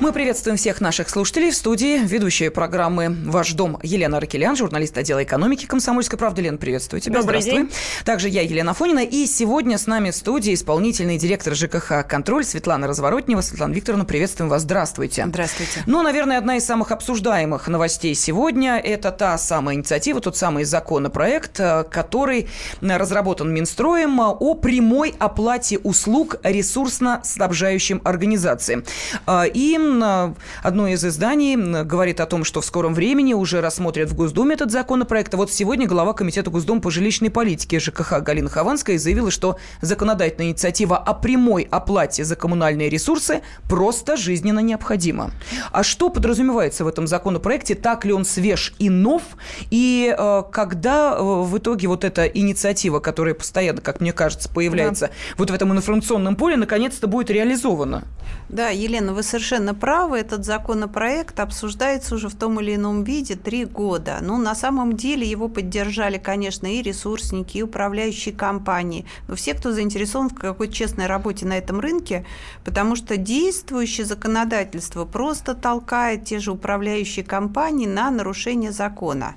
Мы приветствуем всех наших слушателей в студии. Ведущая программы «Ваш дом» Елена Ракелян, журналист отдела экономики «Комсомольской правды». Лена, приветствую тебя. Добрый Здравствуй. день. Также я, Елена Фонина. И сегодня с нами в студии исполнительный директор ЖКХ «Контроль» Светлана Разворотнева. Светлана Викторовна, приветствуем вас. Здравствуйте. Здравствуйте. Ну, наверное, одна из самых обсуждаемых новостей сегодня – это та самая инициатива, тот самый законопроект, э, который разработан Минстроем э, о прямой оплате услуг ресурсно-снабжающим организациям. Э, И м, одно из изданий говорит о том, что в скором времени уже рассмотрят в Госдуме этот законопроект. А вот сегодня глава Комитета Госдумы по жилищной политике ЖКХ Галина Хованская заявила, что законодательная инициатива о прямой оплате за коммунальные ресурсы просто жизненно необходима. А что подразумевается в этом законопроекте? Так ли он свеж и нов? И э, когда э, в итоге вот эта инициатива, которая постоянно, как мне кажется, появляется вот в этом информационном поле, наконец-то будет реализована? Да, Елена, вы совершенно правы. Этот законопроект обсуждается уже в том или ином виде три года. Ну, на самом деле его поддержали, конечно, и ресурсники, и управляющие компании. Но все, кто заинтересован в какой-то честной работе на этом рынке, потому что действующее законодательство просто толкает те же управляющие компании на нарушение закона.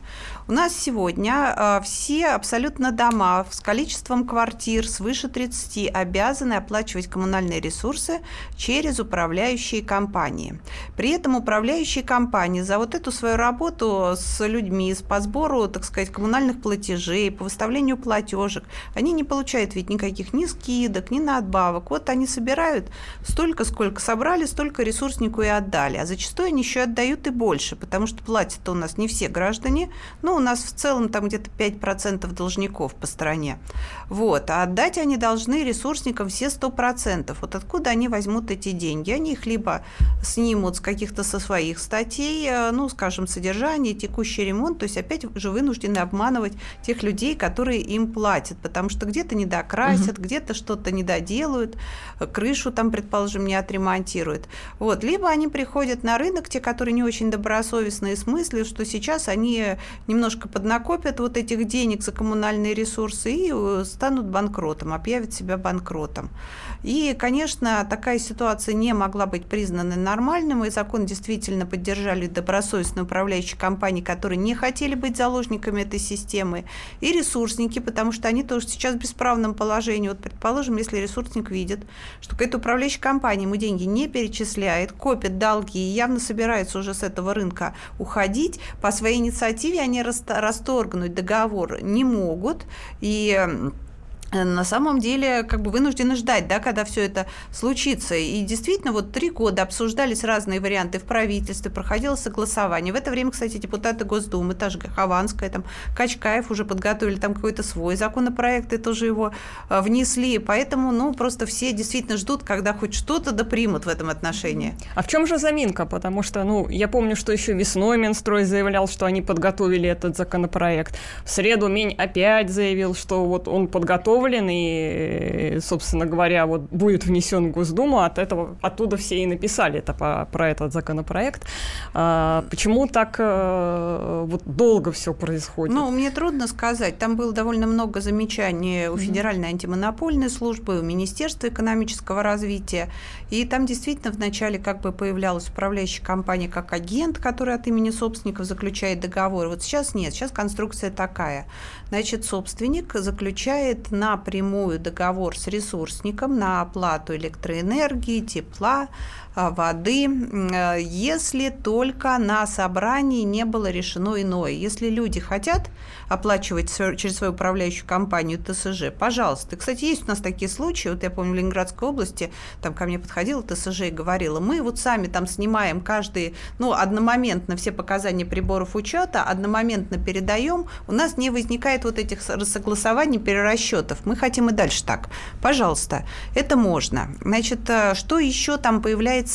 У нас сегодня э, все абсолютно дома с количеством квартир свыше 30 обязаны оплачивать коммунальные ресурсы через управляющие компании. При этом управляющие компании за вот эту свою работу с людьми, с- по сбору, так сказать, коммунальных платежей, по выставлению платежек, они не получают ведь никаких ни скидок, ни надбавок. Вот они собирают столько, сколько собрали, столько ресурснику и отдали. А зачастую они еще отдают и больше, потому что платят у нас не все граждане, но у нас в целом там где-то 5% должников по стране. Вот. А отдать они должны ресурсникам все 100%. Вот откуда они возьмут эти деньги? Они их либо снимут с каких-то со своих статей, э, ну, скажем, содержание, текущий ремонт, то есть опять же вынуждены обманывать тех людей, которые им платят, потому что где-то недокрасят, где-то что-то недоделают, крышу там, предположим, не отремонтируют. Вот. Либо они приходят на рынок, те, которые не очень добросовестные, с мыслью, что сейчас они немножко поднакопят вот этих денег за коммунальные ресурсы и э, станут банкротом, объявят себя банкротом. И, конечно, такая ситуация не могла быть признана нормальным, и закон действительно поддержали добросовестные управляющие компании, которые не хотели быть заложниками этой системы, и ресурсники, потому что они тоже сейчас в бесправном положении. Вот, предположим, если ресурсник видит, что какая-то управляющая компания ему деньги не перечисляет, копит долги и явно собирается уже с этого рынка уходить, по своей инициативе они раста- расторгнуть договор не могут, и на самом деле как бы вынуждены ждать, да, когда все это случится. И действительно, вот три года обсуждались разные варианты в правительстве, проходило согласование. В это время, кстати, депутаты Госдумы, та же Хованская, там, Качкаев уже подготовили там какой-то свой законопроект, и тоже его э, внесли. Поэтому, ну, просто все действительно ждут, когда хоть что-то да примут в этом отношении. А в чем же заминка? Потому что, ну, я помню, что еще весной Минстрой заявлял, что они подготовили этот законопроект. В среду Минь опять заявил, что вот он подготовлен и, собственно говоря, вот будет внесен в Госдуму. От этого, оттуда все и написали это по, про этот законопроект. А, почему так э, вот долго все происходит? Ну, мне трудно сказать. Там было довольно много замечаний у Федеральной антимонопольной службы, у Министерства экономического развития. И там действительно вначале как бы появлялась управляющая компания как агент, который от имени собственников заключает договор. Вот сейчас нет, сейчас конструкция такая. Значит, собственник заключает напрямую договор с ресурсником на оплату электроэнергии, тепла, воды, м, э, если только на собрании не было решено иное. Если люди хотят оплачивать через свою управляющую компанию ТСЖ, пожалуйста. Кстати, есть у нас такие случаи, вот я помню, в Ленинградской области, там ко мне подходила ТСЖ и говорила, мы вот сами там снимаем каждый, ну, одномоментно все показания приборов учета, одномоментно передаем, у нас не возникает вот этих согласований, перерасчетов. Мы хотим и дальше так. Пожалуйста, это можно. Значит, э, что еще там появляется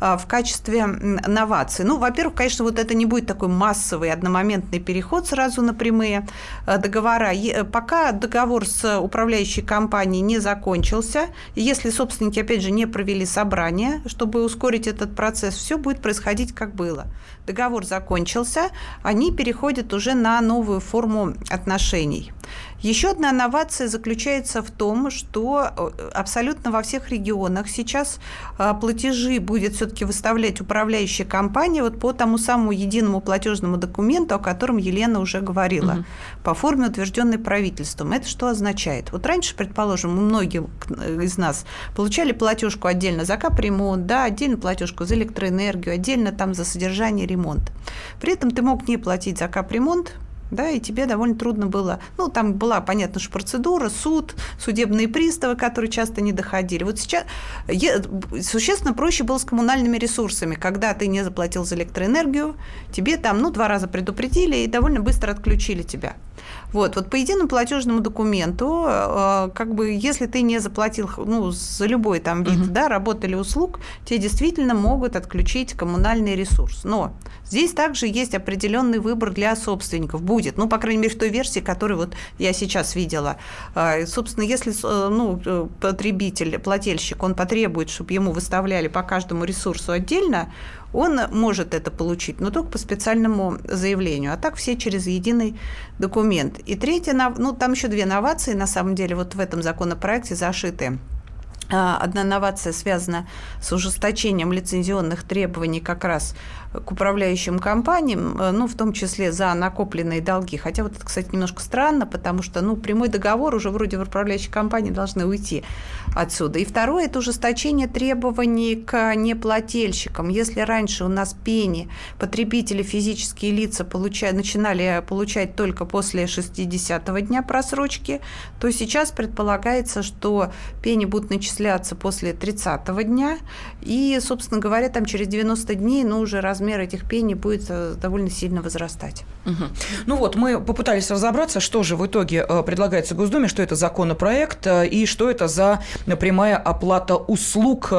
э, в качестве м, новаций? Ну, во-первых, конечно, вот это не будет такой массовый одномоментный переход сразу на прямые э, договора. Пока договор с управляющей компанией не закончился, если собственники, опять же, не провели собрание, чтобы ускорить этот процесс, все будет происходить как было. Договор закончился, они переходят уже на новую форму отношений. Еще одна инновация заключается в том, что э, абсолютно во всех регионах сейчас э, платежи будет все-таки выставлять управляющая компания вот по тому самому единому платежному документу, о котором Елена уже говорила, угу. по форме, утвержденной правительством. Это что означает? Вот раньше, предположим, многие из нас получали платежку отдельно за капремонт, да, отдельно платежку за электроэнергию, отдельно там за содержание ремонт. При этом ты мог не платить за капремонт, да, и тебе довольно трудно было. Ну, там была, понятно, что процедура, суд, судебные приставы, которые часто не доходили. Вот сейчас существенно проще было с коммунальными ресурсами. Когда ты не заплатил за электроэнергию, тебе там, ну, два раза предупредили и довольно быстро отключили тебя. Вот, вот по единому платежному документу, э, как бы, если ты не заплатил ну, за любой там вид угу. да, работы или услуг, тебе действительно могут отключить коммунальный ресурс. Но здесь также есть определенный выбор для собственников. Будет, ну, по крайней мере, в той версии, которую вот я сейчас видела. А, собственно, если э, ну, э, потребитель, плательщик, он потребует, чтобы ему выставляли по каждому ресурсу отдельно, он может это получить, но только по специальному заявлению, а так все через единый документ. И третье, ну там еще две новации на самом деле вот в этом законопроекте зашиты. А, одна новация связана с ужесточением лицензионных требований как раз к управляющим компаниям, э, ну, в том числе за накопленные долги. Хотя вот это, кстати, немножко странно, потому что, ну, прямой договор уже вроде в управляющей компании должны уйти отсюда. И второе – это ужесточение требований к неплательщикам. Если раньше у нас пени потребители, физические лица получали, начинали получать только после 60-го дня просрочки, то сейчас предполагается, что пени будут начисляться после 30-го дня, и, собственно говоря, там через 90 дней, ну, уже размер размер этих пений будет э, довольно сильно возрастать. Угу. Ну вот, мы попытались разобраться, что же в итоге э, предлагается Госдуме, что это законопроект э, и что это за прямая оплата услуг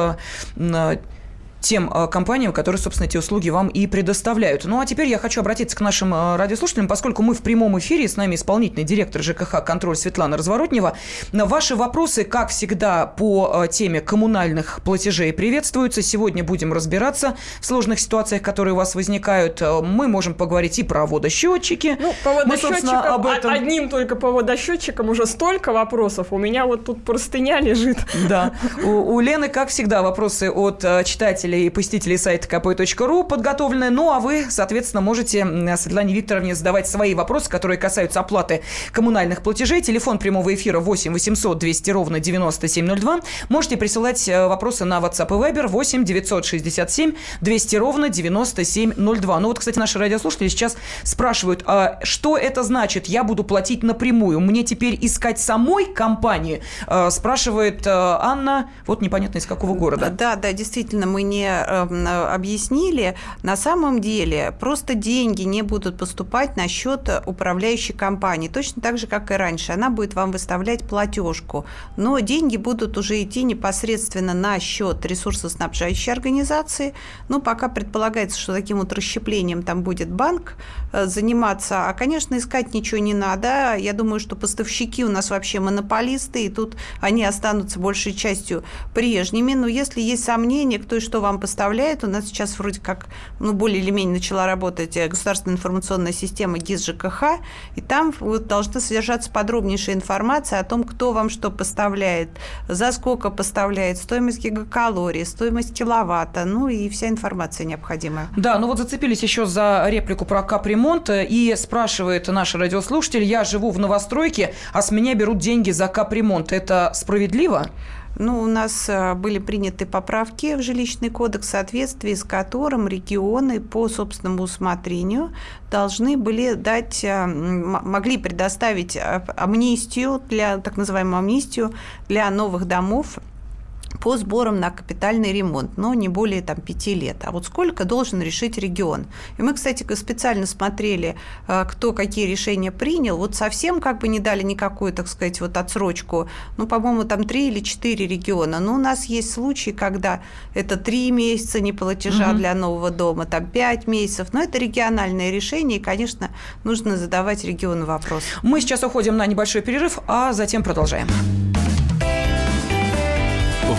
тем э, компаниям, которые, собственно, эти услуги вам и предоставляют. Ну, а теперь я хочу обратиться к нашим э, радиослушателям, поскольку мы в прямом эфире, с нами исполнительный директор ЖКХ «Контроль» Светлана Разворотнева. Ваши вопросы, как всегда, по э, теме коммунальных платежей приветствуются. Сегодня будем разбираться в сложных ситуациях, которые у вас возникают. Мы можем поговорить и про водосчетчики. Ну, по водосчетчикам, об этом... одним только по водосчетчикам уже столько вопросов. У меня вот тут простыня лежит. Да. У, у Лены, как всегда, вопросы от читателей читателей и посетителей сайта kp.ru подготовлены. Ну, а вы, соответственно, можете Светлане Викторовне задавать свои вопросы, которые касаются оплаты коммунальных платежей. Телефон прямого эфира 8 800 200 ровно 9702. Можете присылать э, вопросы на WhatsApp и Viber 8 967 200 ровно 9702. Ну вот, кстати, наши радиослушатели сейчас спрашивают, а что это значит? Я буду платить напрямую. Мне теперь искать самой компании? Э, спрашивает э, Анна, вот непонятно из какого города. Да, да, действительно, мы не эм, объяснили, на самом деле просто деньги не будут поступать на счет управляющей компании, точно так же, как и раньше. Она будет вам выставлять платежку, но деньги будут уже идти непосредственно на счет ресурсоснабжающей организации. Ну, пока предполагается, что таким вот расщеплением там будет банк э, заниматься. А, конечно, искать ничего не надо. Я думаю, что поставщики у нас вообще монополисты, и тут они останутся большей частью прежними. Но если есть сомнения, кто и что вам поставляет. У нас сейчас вроде как, ну, более или менее начала работать э, государственная информационная система ГИС ЖКХ, и там вот должна содержаться подробнейшая информация о том, кто вам что поставляет, за сколько поставляет, стоимость гигакалории, стоимость киловатта, ну и вся информация необходимая. Да, ну вот зацепились еще за реплику про капремонт, э, и спрашивает наш радиослушатель, я живу в новостройке, а с меня берут деньги за капремонт. Это справедливо? Ну, у нас э, были приняты поправки в жилищный кодекс, в соответствии с которым регионы по собственному усмотрению должны были дать, э, могли предоставить э, амнистию для, так называемую амнистию для новых домов по сборам на капитальный ремонт, но не более там, пяти лет. А вот сколько должен решить регион? И мы, кстати, специально смотрели, э, кто какие решения принял. Вот совсем как бы не дали никакую, так сказать, вот отсрочку. Ну, по-моему, там три или четыре региона. Но у нас есть случаи, когда это три месяца неплатежа угу. для нового дома, там пять месяцев. Но это региональное решение, и, конечно, нужно задавать региону вопрос. Мы сейчас уходим на небольшой перерыв, а затем продолжаем.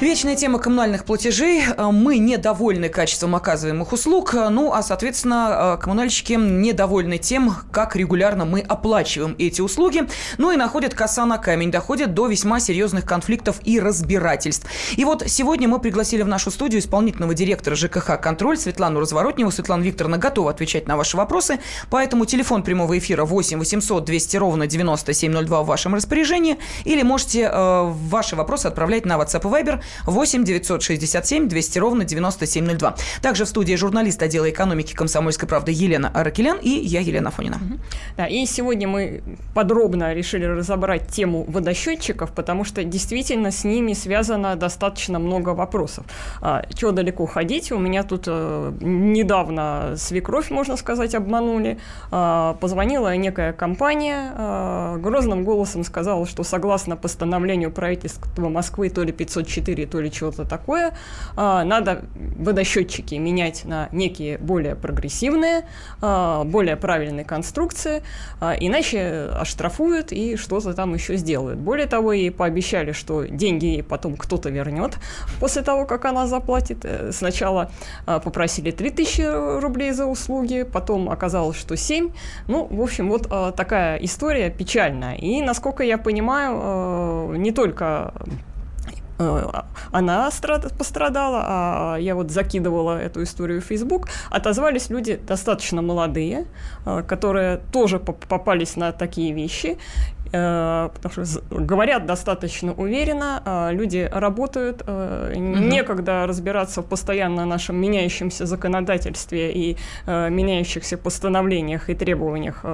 Вечная тема коммунальных платежей. Мы недовольны качеством оказываемых услуг, ну а, соответственно, коммунальщики недовольны тем, как регулярно мы оплачиваем эти услуги. Ну и находят коса на камень, доходят до весьма серьезных конфликтов и разбирательств. И вот сегодня мы пригласили в нашу студию исполнительного директора ЖКХ «Контроль» Светлану Разворотневу. Светлана Викторовна готова отвечать на ваши вопросы, поэтому телефон прямого эфира 8 800 200 ровно 9702 в вашем распоряжении, или можете э, ваши вопросы отправлять на WhatsApp и Viber 8 967 200 ровно 9702. Также в студии журналист отдела экономики комсомольской правды Елена Аракелян и я, Елена Фонина. Да, и сегодня мы подробно решили разобрать тему водосчетчиков, потому что действительно с ними связано достаточно много вопросов. А, чего далеко ходить? У меня тут а, недавно свекровь, можно сказать, обманули. А, позвонила некая компания, а, грозным голосом сказала, что согласно постановлению правительства Москвы то ли 504, то ли чего-то такое, а, надо водосчетчики менять на некие более прогрессивные, а, более правильные конструкции, а, иначе оштрафуют и что-то там еще сделают. Более того, ей пообещали, что деньги ей потом кто-то вернет после того, как она заплатит. Э, сначала попросили 3000 рублей за услуги, потом оказалось, что 7. Ну, в общем, вот такая история печальная. И, насколько я понимаю, не только она пострадала, а я вот закидывала эту историю в Facebook, отозвались люди достаточно молодые, э, которые тоже попались на такие вещи, Э, потому что говорят достаточно уверенно, а люди работают, угу. некогда разбираться в постоянно нашем меняющемся законодательстве и э, меняющихся постановлениях и требованиях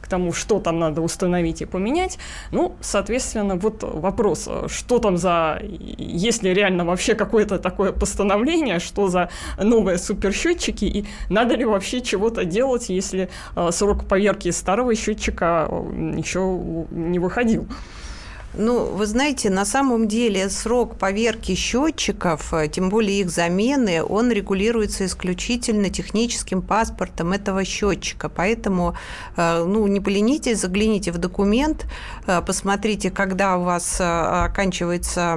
к тому, что там надо установить и поменять. Ну, соответственно, вот вопрос, что там за, есть ли реально вообще какое-то такое постановление, что за новые суперсчетчики, и надо ли вообще чего-то делать, если срок поверки старого счетчика еще не выходил. Ну, вы знаете, на самом деле срок поверки счетчиков, э, тем более их замены, он регулируется исключительно техническим паспортом этого счетчика. Поэтому, э, ну, не поленитесь, загляните в документ, э, посмотрите, когда у вас оканчивается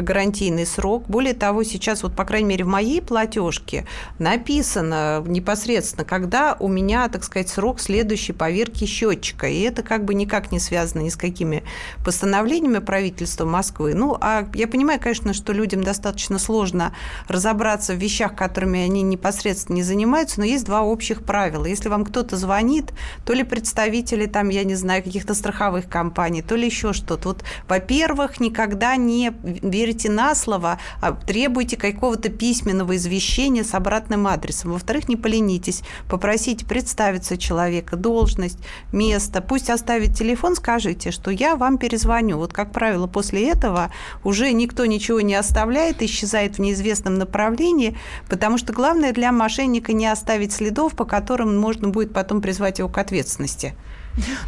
гарантийный срок. Более того, сейчас вот, по крайней мере, в моей платежке написано непосредственно, когда у меня, так сказать, срок следующей поверки счетчика. И это как бы никак не связано ни с какими постановлениями постановлениями правительства Москвы. Ну, а я понимаю, конечно, что людям достаточно сложно разобраться в вещах, которыми они непосредственно не занимаются, но есть два общих правила. Если вам кто-то звонит, то ли представители, там, я не знаю, каких-то страховых компаний, то ли еще что-то. Вот, во-первых, никогда не верите на слово, а требуйте какого-то письменного извещения с обратным адресом. Во-вторых, не поленитесь, попросите представиться человека, должность, место, пусть оставит телефон, скажите, что я вам перезвоню. Вот, как правило, после этого уже никто ничего не оставляет, исчезает в неизвестном направлении, потому что главное для мошенника не оставить следов, по которым можно будет потом призвать его к ответственности.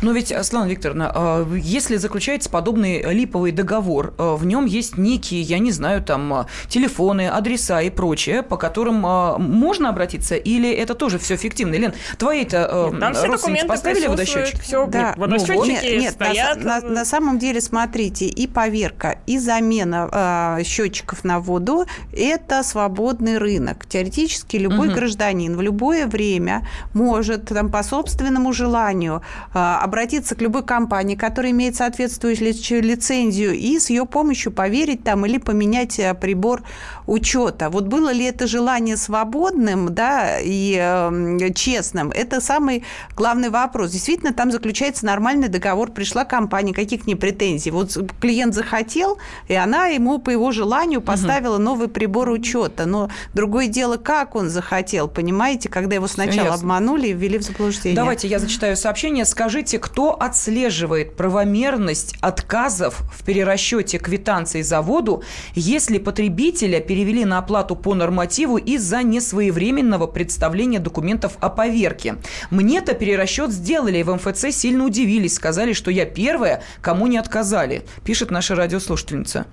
Но ведь, Светлана Викторовна, а, если заключается подобный липовый договор, а, в нем есть некие, я не знаю, там, а, телефоны, адреса и прочее, по которым можно обратиться, или это тоже все фиктивно? Лен, твои-то родственники поставили водосчетчик? Все, да. Ну, водосчетчики нет, нет, стоят. На, на, на самом деле, смотрите, и поверка, и замена э, счетчиков на воду – это свободный рынок. Теоретически любой угу. гражданин в любое время может там, по собственному желанию обратиться к любой компании, которая имеет соответствующую лицензию, и с ее помощью поверить там или поменять прибор учета. Вот было ли это желание свободным да, и э, честным, это самый главный вопрос. Действительно, там заключается нормальный договор. Пришла компания, каких не претензий. Вот клиент захотел, и она ему по его желанию поставила угу. новый прибор учета. Но другое дело, как он захотел, понимаете, когда его сначала обманули и ввели в заблуждение. Давайте я зачитаю сообщение. Скажите, кто отслеживает правомерность отказов в перерасчете квитанции заводу, если потребителя перевели на оплату по нормативу из-за несвоевременного представления документов о поверке? Мне-то перерасчет сделали, в МФЦ сильно удивились, сказали, что я первая, кому не отказали, пишет наша радиослушательница.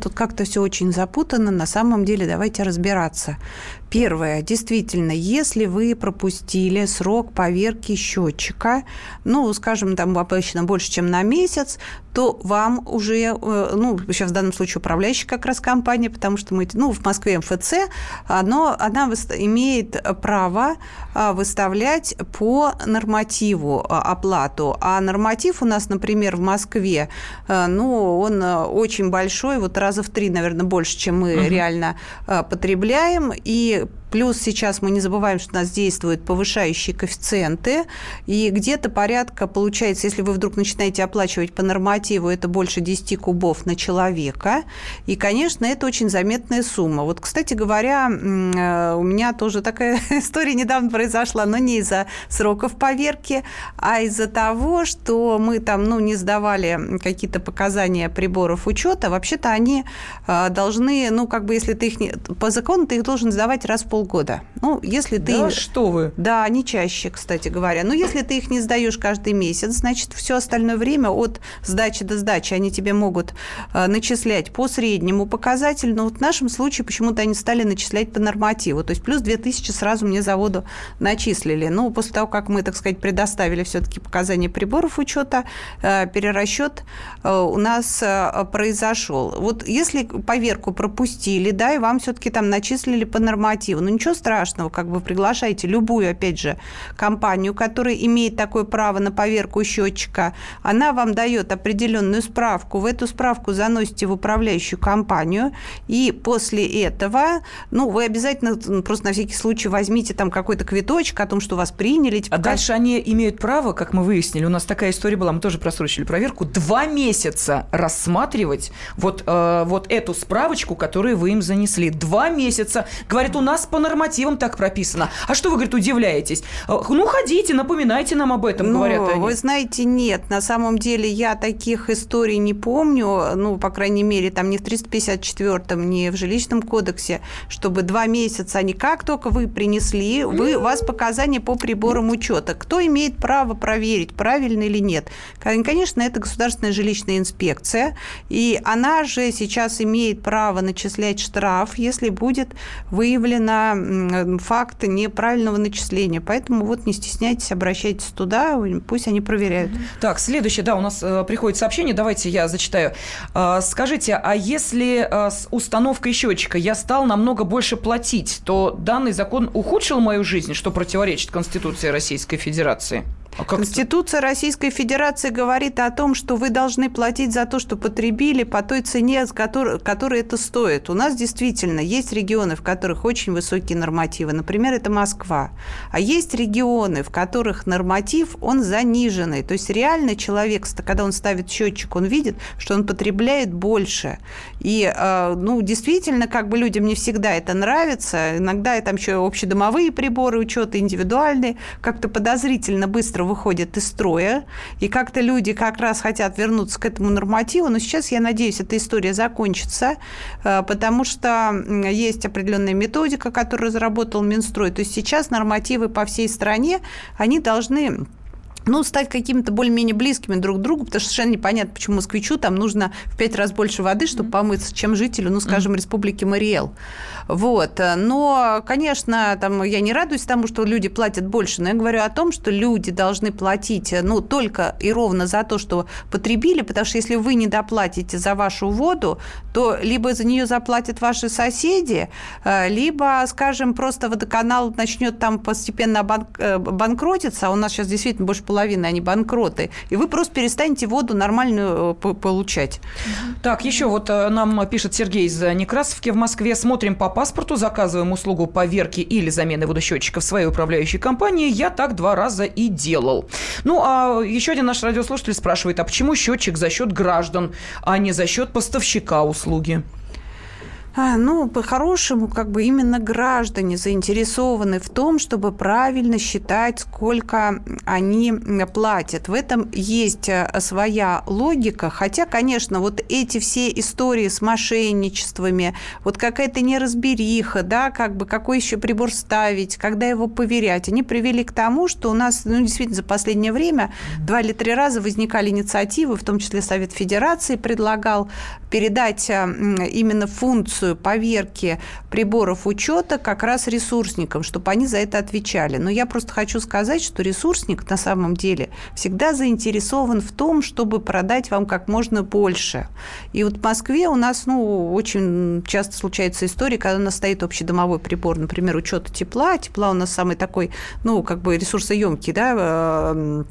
Тут как-то все очень запутано. На самом деле давайте разбираться. Первое. Действительно, если вы пропустили срок поверки счетчика, ну, скажем, там обычно больше, чем на месяц, то вам уже, э, ну, сейчас в данном случае управляющая как раз компания, потому что мы, ну, в Москве МФЦ, оно, она имеет право а, выставлять по нормативу а, оплату. А норматив у нас, например, в Москве, э, ну, он э, очень большой, вот раза в три, наверное, больше, чем мы угу. реально потребляем, и Плюс сейчас мы не забываем, что у нас действуют повышающие коэффициенты, и где-то порядка, получается, если вы вдруг начинаете оплачивать по нормативу, это больше 10 кубов на человека, и, конечно, это очень заметная сумма. Вот, кстати говоря, э, у меня тоже такая история недавно произошла, но не из-за сроков поверки, а из-за того, что мы там, ну, не сдавали какие-то показания приборов учета, вообще-то они э, должны, ну, как бы, если ты их не... По закону ты их должен сдавать раз в полгода. Ну, если ты... Да что вы? Да, не чаще, кстати говоря. Но если ты их не сдаешь каждый месяц, значит, все остальное время от сдачи до сдачи они тебе могут э, начислять по среднему показателю. Но вот в нашем случае почему-то они стали начислять по нормативу. То есть плюс 2000 сразу мне заводу начислили. Ну, после того, как мы, так сказать, предоставили все-таки показания приборов учета, э, перерасчет э, у нас произошел. Вот если поверку пропустили, да, и вам все-таки там начислили по нормативу, ну ничего страшного, как бы приглашайте любую, опять же, компанию, которая имеет такое право на поверку счетчика, она вам дает определенную справку, в эту справку заносите в управляющую компанию, и после этого, ну, вы обязательно просто на всякий случай возьмите там какой-то квиточек о том, что вас приняли. Типа, а дальше они имеют право, как мы выяснили, у нас такая история была, мы тоже просрочили проверку, два месяца рассматривать вот, э, вот эту справочку, которую вы им занесли. Два месяца. Говорит, у нас по нормативам так прописано. А что вы, говорит, удивляетесь? Э, ну, ходите, напоминайте нам об этом, ну, говорят они. Вы знаете, нет. На самом деле я таких историй не помню, ну, по крайней мере, там ни в 354-м, ни в жилищном кодексе, чтобы два месяца, они как только вы принесли, вы, у вас показания по приборам учета. Кто имеет право проверить, правильно или нет? Конечно, это государственная жилищная инспекция, и она же сейчас имеет право начислять штраф, если будет выявлено факт неправильного начисления. Поэтому вот не стесняйтесь, обращайтесь туда, пусть они проверяют. Так, следующее, да, у нас э, приходит сообщение, давайте я зачитаю. Э, скажите, а если э, с установкой счетчика я стал намного больше платить, то данный закон ухудшил мою жизнь, что противоречит Конституции Российской Федерации? А Конституция Российской Федерации говорит о том, что вы должны платить за то, что потребили по той цене, которой, которой это стоит. У нас действительно есть регионы, в которых очень высокие нормативы. Например, это Москва. А есть регионы, в которых норматив, он заниженный. То есть реально человек, когда он ставит счетчик, он видит, что он потребляет больше. И, э, ну, действительно, как бы людям не всегда это нравится. Иногда там еще общедомовые приборы учета, индивидуальные, как-то подозрительно быстро выходят из строя, и как-то люди как раз хотят вернуться к этому нормативу, но сейчас, я надеюсь, эта история закончится, э, потому что есть определенная методика, которую разработал Минстрой, то есть сейчас нормативы по всей стране, они должны ну, стать какими-то более-менее близкими друг к другу, потому что совершенно непонятно, почему москвичу там нужно в пять раз больше воды, чтобы помыться, чем жителю, ну, скажем, республики Мариэл. Вот. Но, конечно, там я не радуюсь тому, что люди платят больше, но я говорю о том, что люди должны платить, ну, только и ровно за то, что потребили, потому что если вы не доплатите за вашу воду, то либо за нее заплатят ваши соседи, э, либо, скажем, просто водоканал начнет там постепенно банк, э, банкротиться, а у нас сейчас действительно больше половины половины они банкроты, и вы просто перестанете воду нормальную э, получать. Так, еще вот э, нам пишет Сергей из Некрасовки в Москве. Смотрим по паспорту, заказываем услугу поверки или замены водосчетчика в своей управляющей компании. Я так два раза и делал. Ну, а еще один наш радиослушатель спрашивает, а почему счетчик за счет граждан, а не за счет поставщика услуги? А, ну, по-хорошему, как бы именно граждане заинтересованы в том, чтобы правильно считать, сколько они платят. В этом есть э, своя логика. Хотя, конечно, вот эти все истории с мошенничествами, вот какая-то неразбериха, да, как бы какой еще прибор ставить, когда его поверять, они привели к тому, что у нас, ну, действительно, за последнее время два или три раза возникали инициативы, в том числе Совет Федерации предлагал передать э, именно функцию функцию поверки приборов учета как раз ресурсникам, чтобы они за это отвечали. Но я просто хочу сказать, что ресурсник на самом деле всегда заинтересован в том, чтобы продать вам как можно больше. И вот в Москве у нас ну, очень часто случается история, когда у нас стоит общедомовой прибор, например, учета тепла. Тепла у нас самый такой, ну, как бы ресурсоемкий, да, э,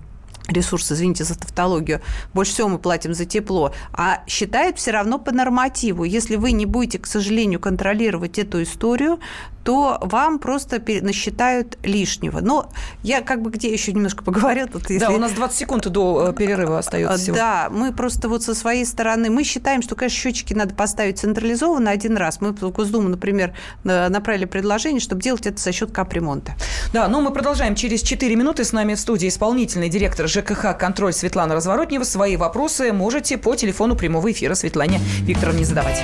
ресурс, извините за тавтологию, больше всего мы платим за тепло, а считают все равно по нормативу. Если вы не будете, к сожалению, контролировать эту историю, то вам просто насчитают лишнего. Но я как бы где еще немножко поговорю. Тут, если... Да, у нас 20 секунд до э, перерыва остается всего. Да, мы просто вот со своей стороны, мы считаем, что, конечно, счетчики надо поставить централизованно один раз. Мы в Госдуму, например, направили предложение, чтобы делать это за счет капремонта. Да, но мы продолжаем через 4 минуты. С нами в студии исполнительный директор ЖКХ «Контроль» Светлана Разворотнева. Свои вопросы можете по телефону прямого эфира Светлане Викторовне задавать.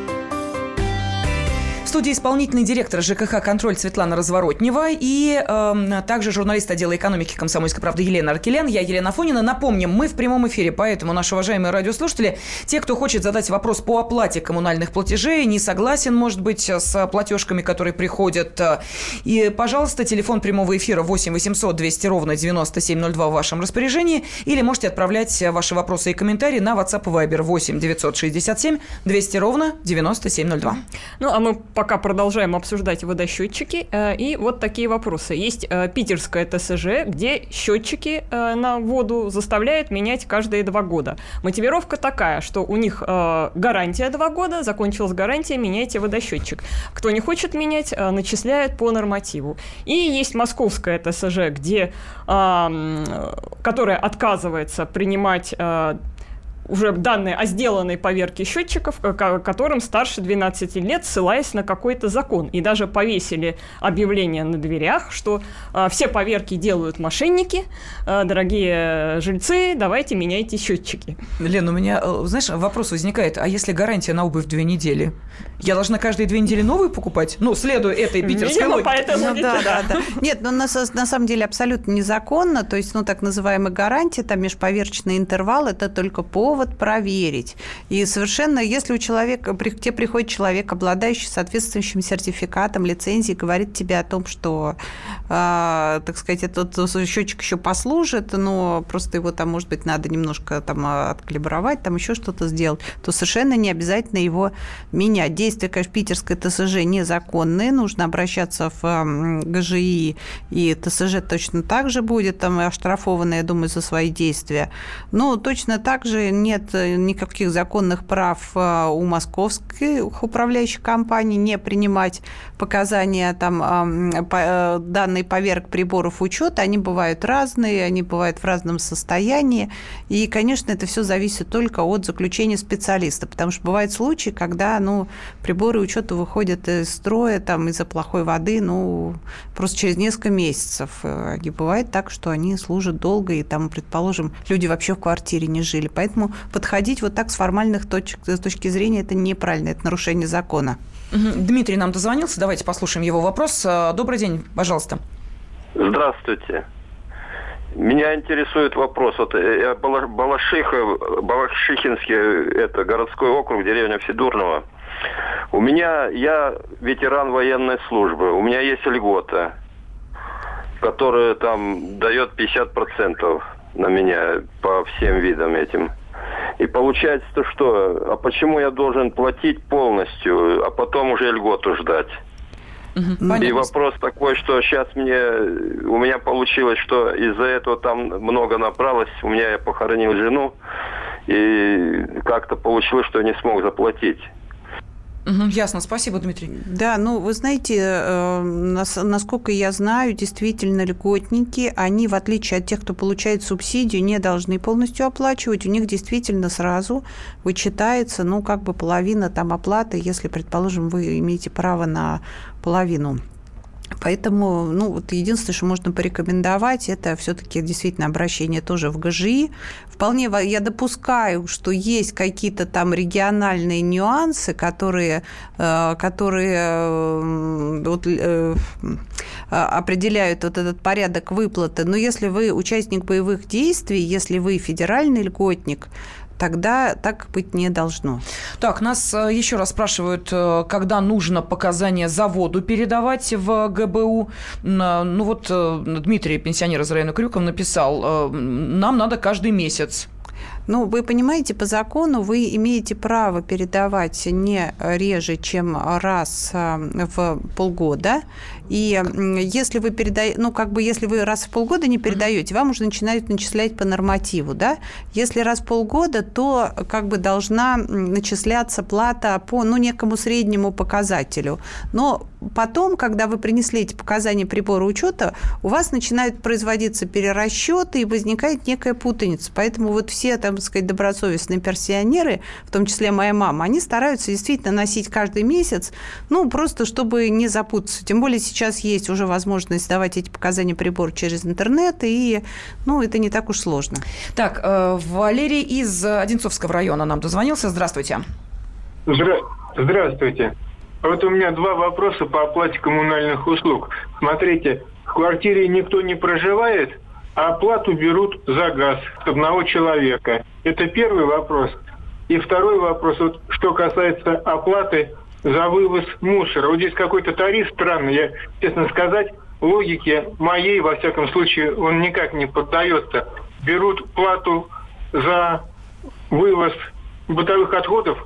студии исполнительный директор ЖКХ «Контроль» Светлана Разворотнева и э, также журналист отдела экономики «Комсомольской правды» Елена Аркелян. Я Елена Фонина. Напомним, мы в прямом эфире, поэтому, наши уважаемые радиослушатели, те, кто хочет задать вопрос по оплате коммунальных платежей, не согласен, может быть, с платежками, которые приходят, э, и, пожалуйста, телефон прямого эфира 8 800 200 ровно 9702 в вашем распоряжении, или можете отправлять ваши вопросы и комментарии на WhatsApp и Viber 8 967 200 ровно 9702. Ну, а мы пока продолжаем обсуждать водосчетчики. Э, и вот такие вопросы. Есть э, питерская ТСЖ, где счетчики э, на воду заставляют менять каждые два года. Мотивировка такая, что у них гарантия два года, закончилась гарантия, меняйте водосчетчик. Кто не хочет менять, начисляют по нормативу. И есть московская ТСЖ, где, которая отказывается принимать уже данные о сделанной поверке счетчиков, которым старше 12 лет, ссылаясь на какой-то закон. И даже повесили объявление на дверях, что э, все поверки делают мошенники, э, дорогие жильцы, давайте меняйте счетчики. Лен, у меня, э, знаешь, вопрос возникает, а если гарантия на обувь две недели? Я должна каждые две недели новую покупать? Ну, следуя этой питерской Видимо, логике. Ну, да, да, да. Нет, ну, на, на самом деле абсолютно незаконно, то есть, ну, так называемая гарантия, там межповерочный интервал, это только повод повод проверить. И совершенно, если у человека, к тебе приходит человек, обладающий соответствующим сертификатом, лицензией, говорит тебе о том, что, э, так сказать, этот счетчик еще послужит, но просто его там, может быть, надо немножко там откалибровать, там еще что-то сделать, то совершенно не обязательно его менять. Действия, конечно, питерской ТСЖ незаконные, нужно обращаться в ГЖИ, и ТСЖ точно так же будет там оштрафовано, я думаю, за свои действия. Но точно так же не нет никаких законных прав у московских управляющих компаний не принимать показания, там, данные поверх приборов учета, они бывают разные, они бывают в разном состоянии, и, конечно, это все зависит только от заключения специалиста, потому что бывают случаи, когда, ну, приборы учета выходят из строя, там, из-за плохой воды, ну, просто через несколько месяцев. И бывает так, что они служат долго, и там, предположим, люди вообще в квартире не жили. Поэтому подходить вот так с формальных точек, с точки зрения это неправильно, это нарушение закона. Дмитрий нам дозвонился, давайте послушаем его вопрос. Э, добрый день, пожалуйста. Здравствуйте. Меня интересует вопрос. Вот э, я Балашиха, Балашихинский, это городской округ, деревня Федурного. У меня, я ветеран военной службы, у меня есть льгота, которая там дает 50% на меня по всем видам этим. И получается то что? А почему я должен платить полностью, а потом уже льготу ждать? Угу, и вопрос такой, что сейчас мне у меня получилось, что из-за этого там много набралось, у меня я похоронил жену, и как-то получилось, что я не смог заплатить. Угу, ясно, спасибо, Дмитрий. Да, ну вы знаете, э, насколько я знаю, действительно льготники, они, в отличие от тех, кто получает субсидию, не должны полностью оплачивать. У них действительно сразу вычитается, ну, как бы половина там оплаты, если, предположим, вы имеете право на половину Поэтому, ну, вот единственное, что можно порекомендовать, это все-таки действительно обращение тоже в ГЖИ. Вполне я допускаю, что есть какие-то там региональные нюансы, которые, э, которые вот, э, определяют вот этот порядок выплаты. Но если вы участник боевых действий, если вы федеральный льготник, тогда так быть не должно. Так, нас э, еще раз спрашивают, э, когда нужно показания заводу передавать в ГБУ. Ну вот э, Дмитрий, пенсионер из района Крюков, написал, нам надо каждый месяц. Ну, вы понимаете, по закону вы имеете право передавать не реже, чем раз в полгода. И если вы передаете, ну, как бы, если вы раз в полгода не передаете, вам уже начинают начислять по нормативу, да? Если раз в полгода, то как бы должна начисляться плата по, ну, некому среднему показателю. Но потом, когда вы принесли эти показания прибора учета, у вас начинают производиться перерасчеты и возникает некая путаница. Поэтому вот все, там сказать, добросовестные персионеры, в том числе моя мама, они стараются действительно носить каждый месяц, ну, просто чтобы не запутаться. Тем более сейчас есть уже возможность давать эти показания прибора через интернет, и ну, это не так уж сложно. Так, э, Валерий из Одинцовского района нам дозвонился. Здравствуйте. Здра... Здравствуйте. Вот у меня два вопроса по оплате коммунальных услуг. Смотрите, в квартире никто не проживает, а оплату берут за газ с одного человека. Это первый вопрос. И второй вопрос, вот, что касается оплаты за вывоз мусора. Вот здесь какой-то тариф странный, я, честно сказать, логике моей, во всяком случае, он никак не поддается. Берут плату за вывоз бытовых отходов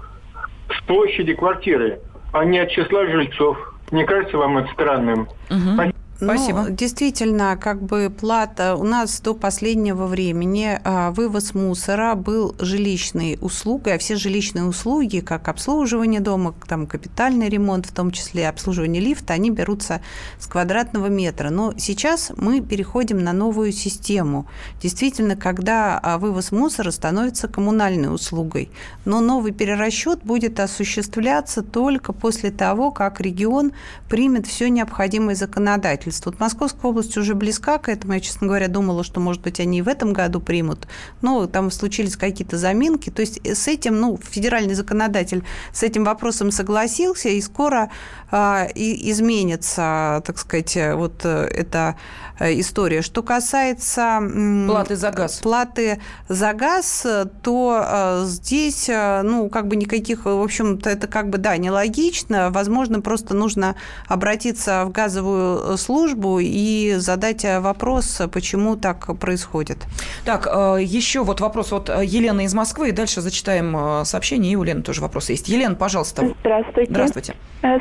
с площади квартиры, а не от числа жильцов. Не кажется вам это странным? Угу. Спасибо. Ну, действительно, как бы плата у нас до последнего времени а, вывоз мусора был жилищной услугой, а все жилищные услуги, как обслуживание дома, там капитальный ремонт, в том числе обслуживание лифта, они берутся с квадратного метра. Но сейчас мы переходим на новую систему. Действительно, когда а, вывоз мусора становится коммунальной услугой, но новый перерасчет будет осуществляться только после того, как регион примет все необходимое законодательство законодательства. Вот Московская область уже близка к этому. Я, честно говоря, думала, что, может быть, они и в этом году примут. Но там случились какие-то заминки. То есть с этим, ну, федеральный законодатель с этим вопросом согласился, и скоро э, и изменится, так сказать, вот э, эта э, история. Что касается... Платы за газ. Платы за газ, то э, здесь, э, ну, как бы никаких, в общем-то, это как бы, да, нелогично. Возможно, просто нужно обратиться в газовую службу службу и задать вопрос, почему так происходит. Так, еще вот вопрос от Елены из Москвы, и дальше зачитаем сообщение, и у Лены тоже вопросы есть. Елена, пожалуйста. Здравствуйте. Здравствуйте.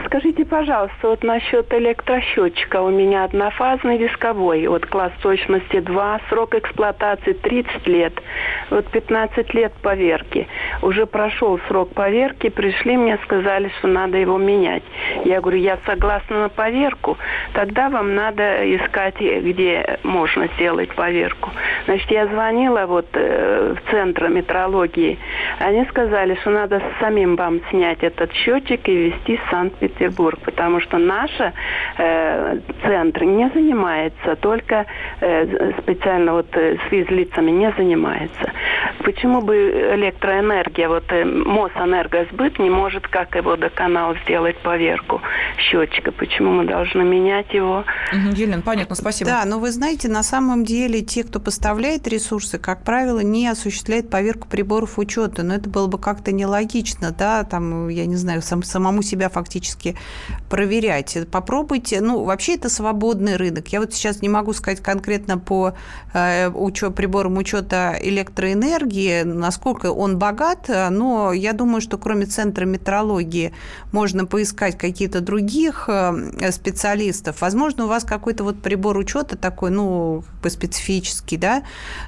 Скажите, пожалуйста, вот насчет электросчетчика. У меня однофазный дисковой, вот класс точности 2, срок эксплуатации 30 лет. Вот 15 лет поверки. Уже прошел срок поверки, пришли мне, сказали, что надо его менять. Я говорю, я согласна на поверку, тогда вам надо искать, где можно сделать поверку. Значит, я звонила вот э, в центр метрологии. Они сказали, что надо самим вам снять этот счетчик и везти в Санкт-Петербург, потому что наш э, центр не занимается, только э, специально вот э, с физлицами не занимается. Почему бы электроэнергия, вот э, Мосэнергосбыт не может, как и водоканал, сделать поверку счетчика? Почему мы должны менять его? Угу, Елена, понятно, спасибо. Да, но вы знаете, на самом деле те, кто поставляет ресурсы, как правило, не осуществляет поверку приборов учета. Но это было бы как-то нелогично, да, там, я не знаю, сам, самому себя фактически проверять. Попробуйте, ну, вообще это свободный рынок. Я вот сейчас не могу сказать конкретно по э, учет, приборам учета электроэнергии, насколько он богат, но я думаю, что кроме Центра метрологии можно поискать какие-то других э, специалистов. Возможно, у вас какой-то вот прибор учета такой, ну, как бы специфический, да,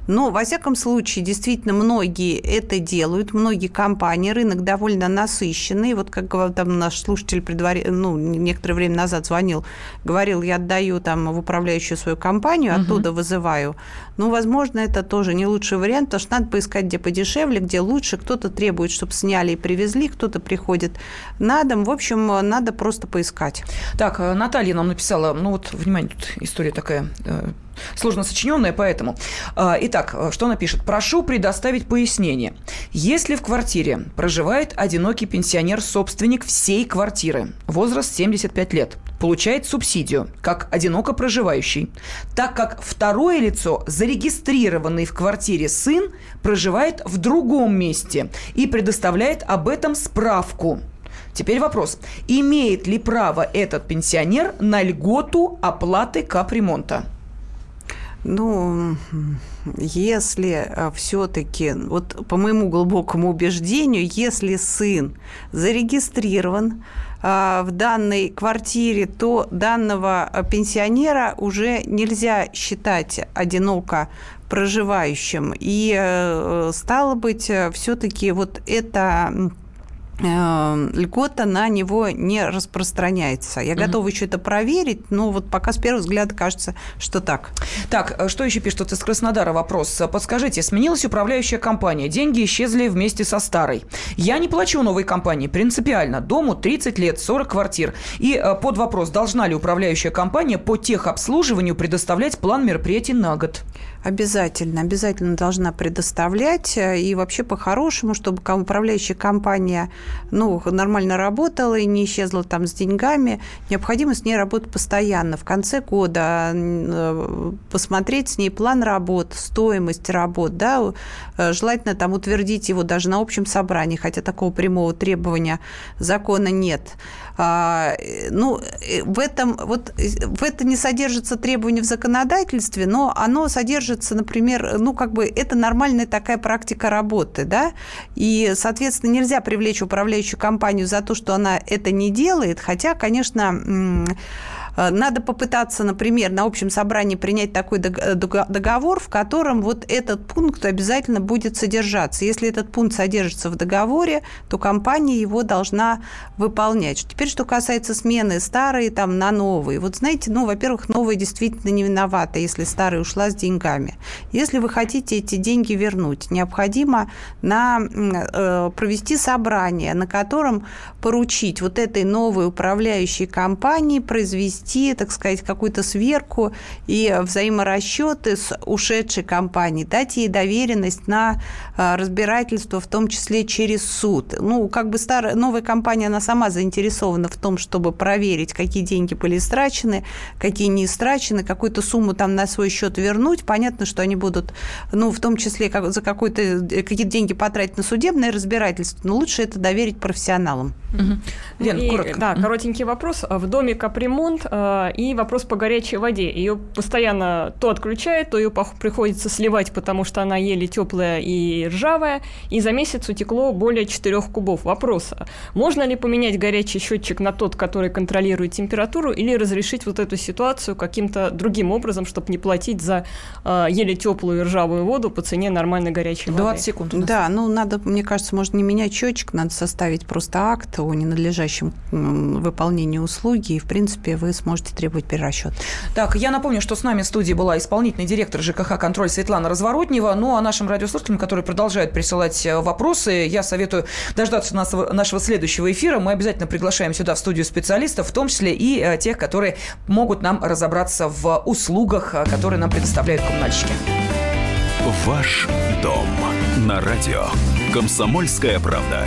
но, во всяком случае, действительно, многие это делают, многие компании, рынок довольно насыщенный. Вот как там наш слушатель предварительно, ну, некоторое время назад звонил, говорил, я отдаю там в управляющую свою компанию, оттуда угу. вызываю. Ну, возможно, это тоже не лучший вариант, потому что надо поискать, где подешевле, где лучше. Кто-то требует, чтобы сняли и привезли, кто-то приходит на дом. В общем, надо просто поискать. Так, э, Наталья нам написала, ну вот, внимание, тут история такая э, сложно сочиненная, поэтому. Э, итак, что она пишет? Прошу предоставить пояснение. Если в квартире проживает одинокий пенсионер-собственник всей квартиры, возраст 75 лет, получает субсидию, как одиноко проживающий, так как второе лицо, зарегистрированный в квартире сын, проживает в другом месте и предоставляет об этом справку. Теперь вопрос. Имеет ли право этот пенсионер на льготу оплаты капремонта? Ну, если э, все-таки, вот по моему глубокому убеждению, если сын зарегистрирован э, в данной квартире, то данного э, пенсионера уже нельзя считать одиноко проживающим. И стало быть, все-таки вот это льгота на него не распространяется. Я угу. готова еще это проверить, но вот пока с первого взгляда кажется, что так. Так, э, что еще пишет из Краснодара вопрос? Подскажите, сменилась управляющая компания, деньги исчезли вместе со старой. Я не плачу новой компании, принципиально. Дому 30 лет, 40 квартир. И э, под вопрос, должна ли управляющая компания по техобслуживанию предоставлять план мероприятий на год? Обязательно, обязательно должна предоставлять. И вообще по-хорошему, чтобы управляющая компания ну, нормально работала и не исчезла там с деньгами, необходимо с ней работать постоянно. В конце года э, посмотреть с ней план работ, стоимость работ, да, э, желательно там утвердить его даже на общем собрании, хотя такого прямого требования закона нет. А, ну, э, в этом, вот, в это не содержится требование в законодательстве, но оно содержится, например, ну, как бы это нормальная такая практика работы, да, и, соответственно, нельзя привлечь управляющую компанию за то, что она это не делает, хотя, конечно, Э, надо попытаться, например, на общем собрании принять такой э, договор, в котором вот этот пункт обязательно будет содержаться. Если этот пункт содержится в договоре, то компания его должна выполнять. Теперь, что касается смены старые там на новые. Вот знаете, ну, во-первых, новые действительно не виновата, если старая ушла с деньгами. Если вы хотите эти деньги вернуть, необходимо на, э, провести собрание, на котором поручить вот этой новой управляющей компании произвести провести, так сказать, какую-то сверку и взаиморасчеты с ушедшей компанией, дать ей доверенность на а, разбирательство, в том числе через суд. Ну, как бы старая, новая компания, она сама заинтересована в том, чтобы проверить, какие деньги были истрачены, какие не истрачены, какую-то сумму там на свой счет вернуть. Понятно, что они будут, ну, в том числе как, за какой-то, э, какие-то деньги потратить на судебное разбирательство, но лучше это доверить профессионалам. Угу. Лен, и, коротко. Да, коротенький вопрос. В доме капремонт э, и вопрос по горячей воде. Ее постоянно то отключает, то ее приходится сливать, потому что она еле теплая и ржавая, и за месяц утекло более 4 кубов. Вопрос, можно ли поменять горячий счетчик на тот, который контролирует температуру, или разрешить вот эту ситуацию каким-то другим образом, чтобы не платить за э, еле теплую и ржавую воду по цене нормальной горячей воды? 20 секунд. Да, ну надо, мне кажется, можно не менять счетчик, надо составить просто акт о ненадлежащем выполнении услуги, и, в принципе, вы сможете требовать перерасчет. Так, я напомню, что с нами в студии была исполнительный директор ЖКХ «Контроль» Светлана Разворотнева. Ну, а нашим радиослушателям, которые продолжают присылать э, вопросы, я советую дождаться нашего, нашего следующего эфира. Мы обязательно приглашаем сюда в студию специалистов, в том числе и э, тех, которые могут нам разобраться в услугах, э, которые нам предоставляют коммунальщики. Ваш дом на радио. Комсомольская правда.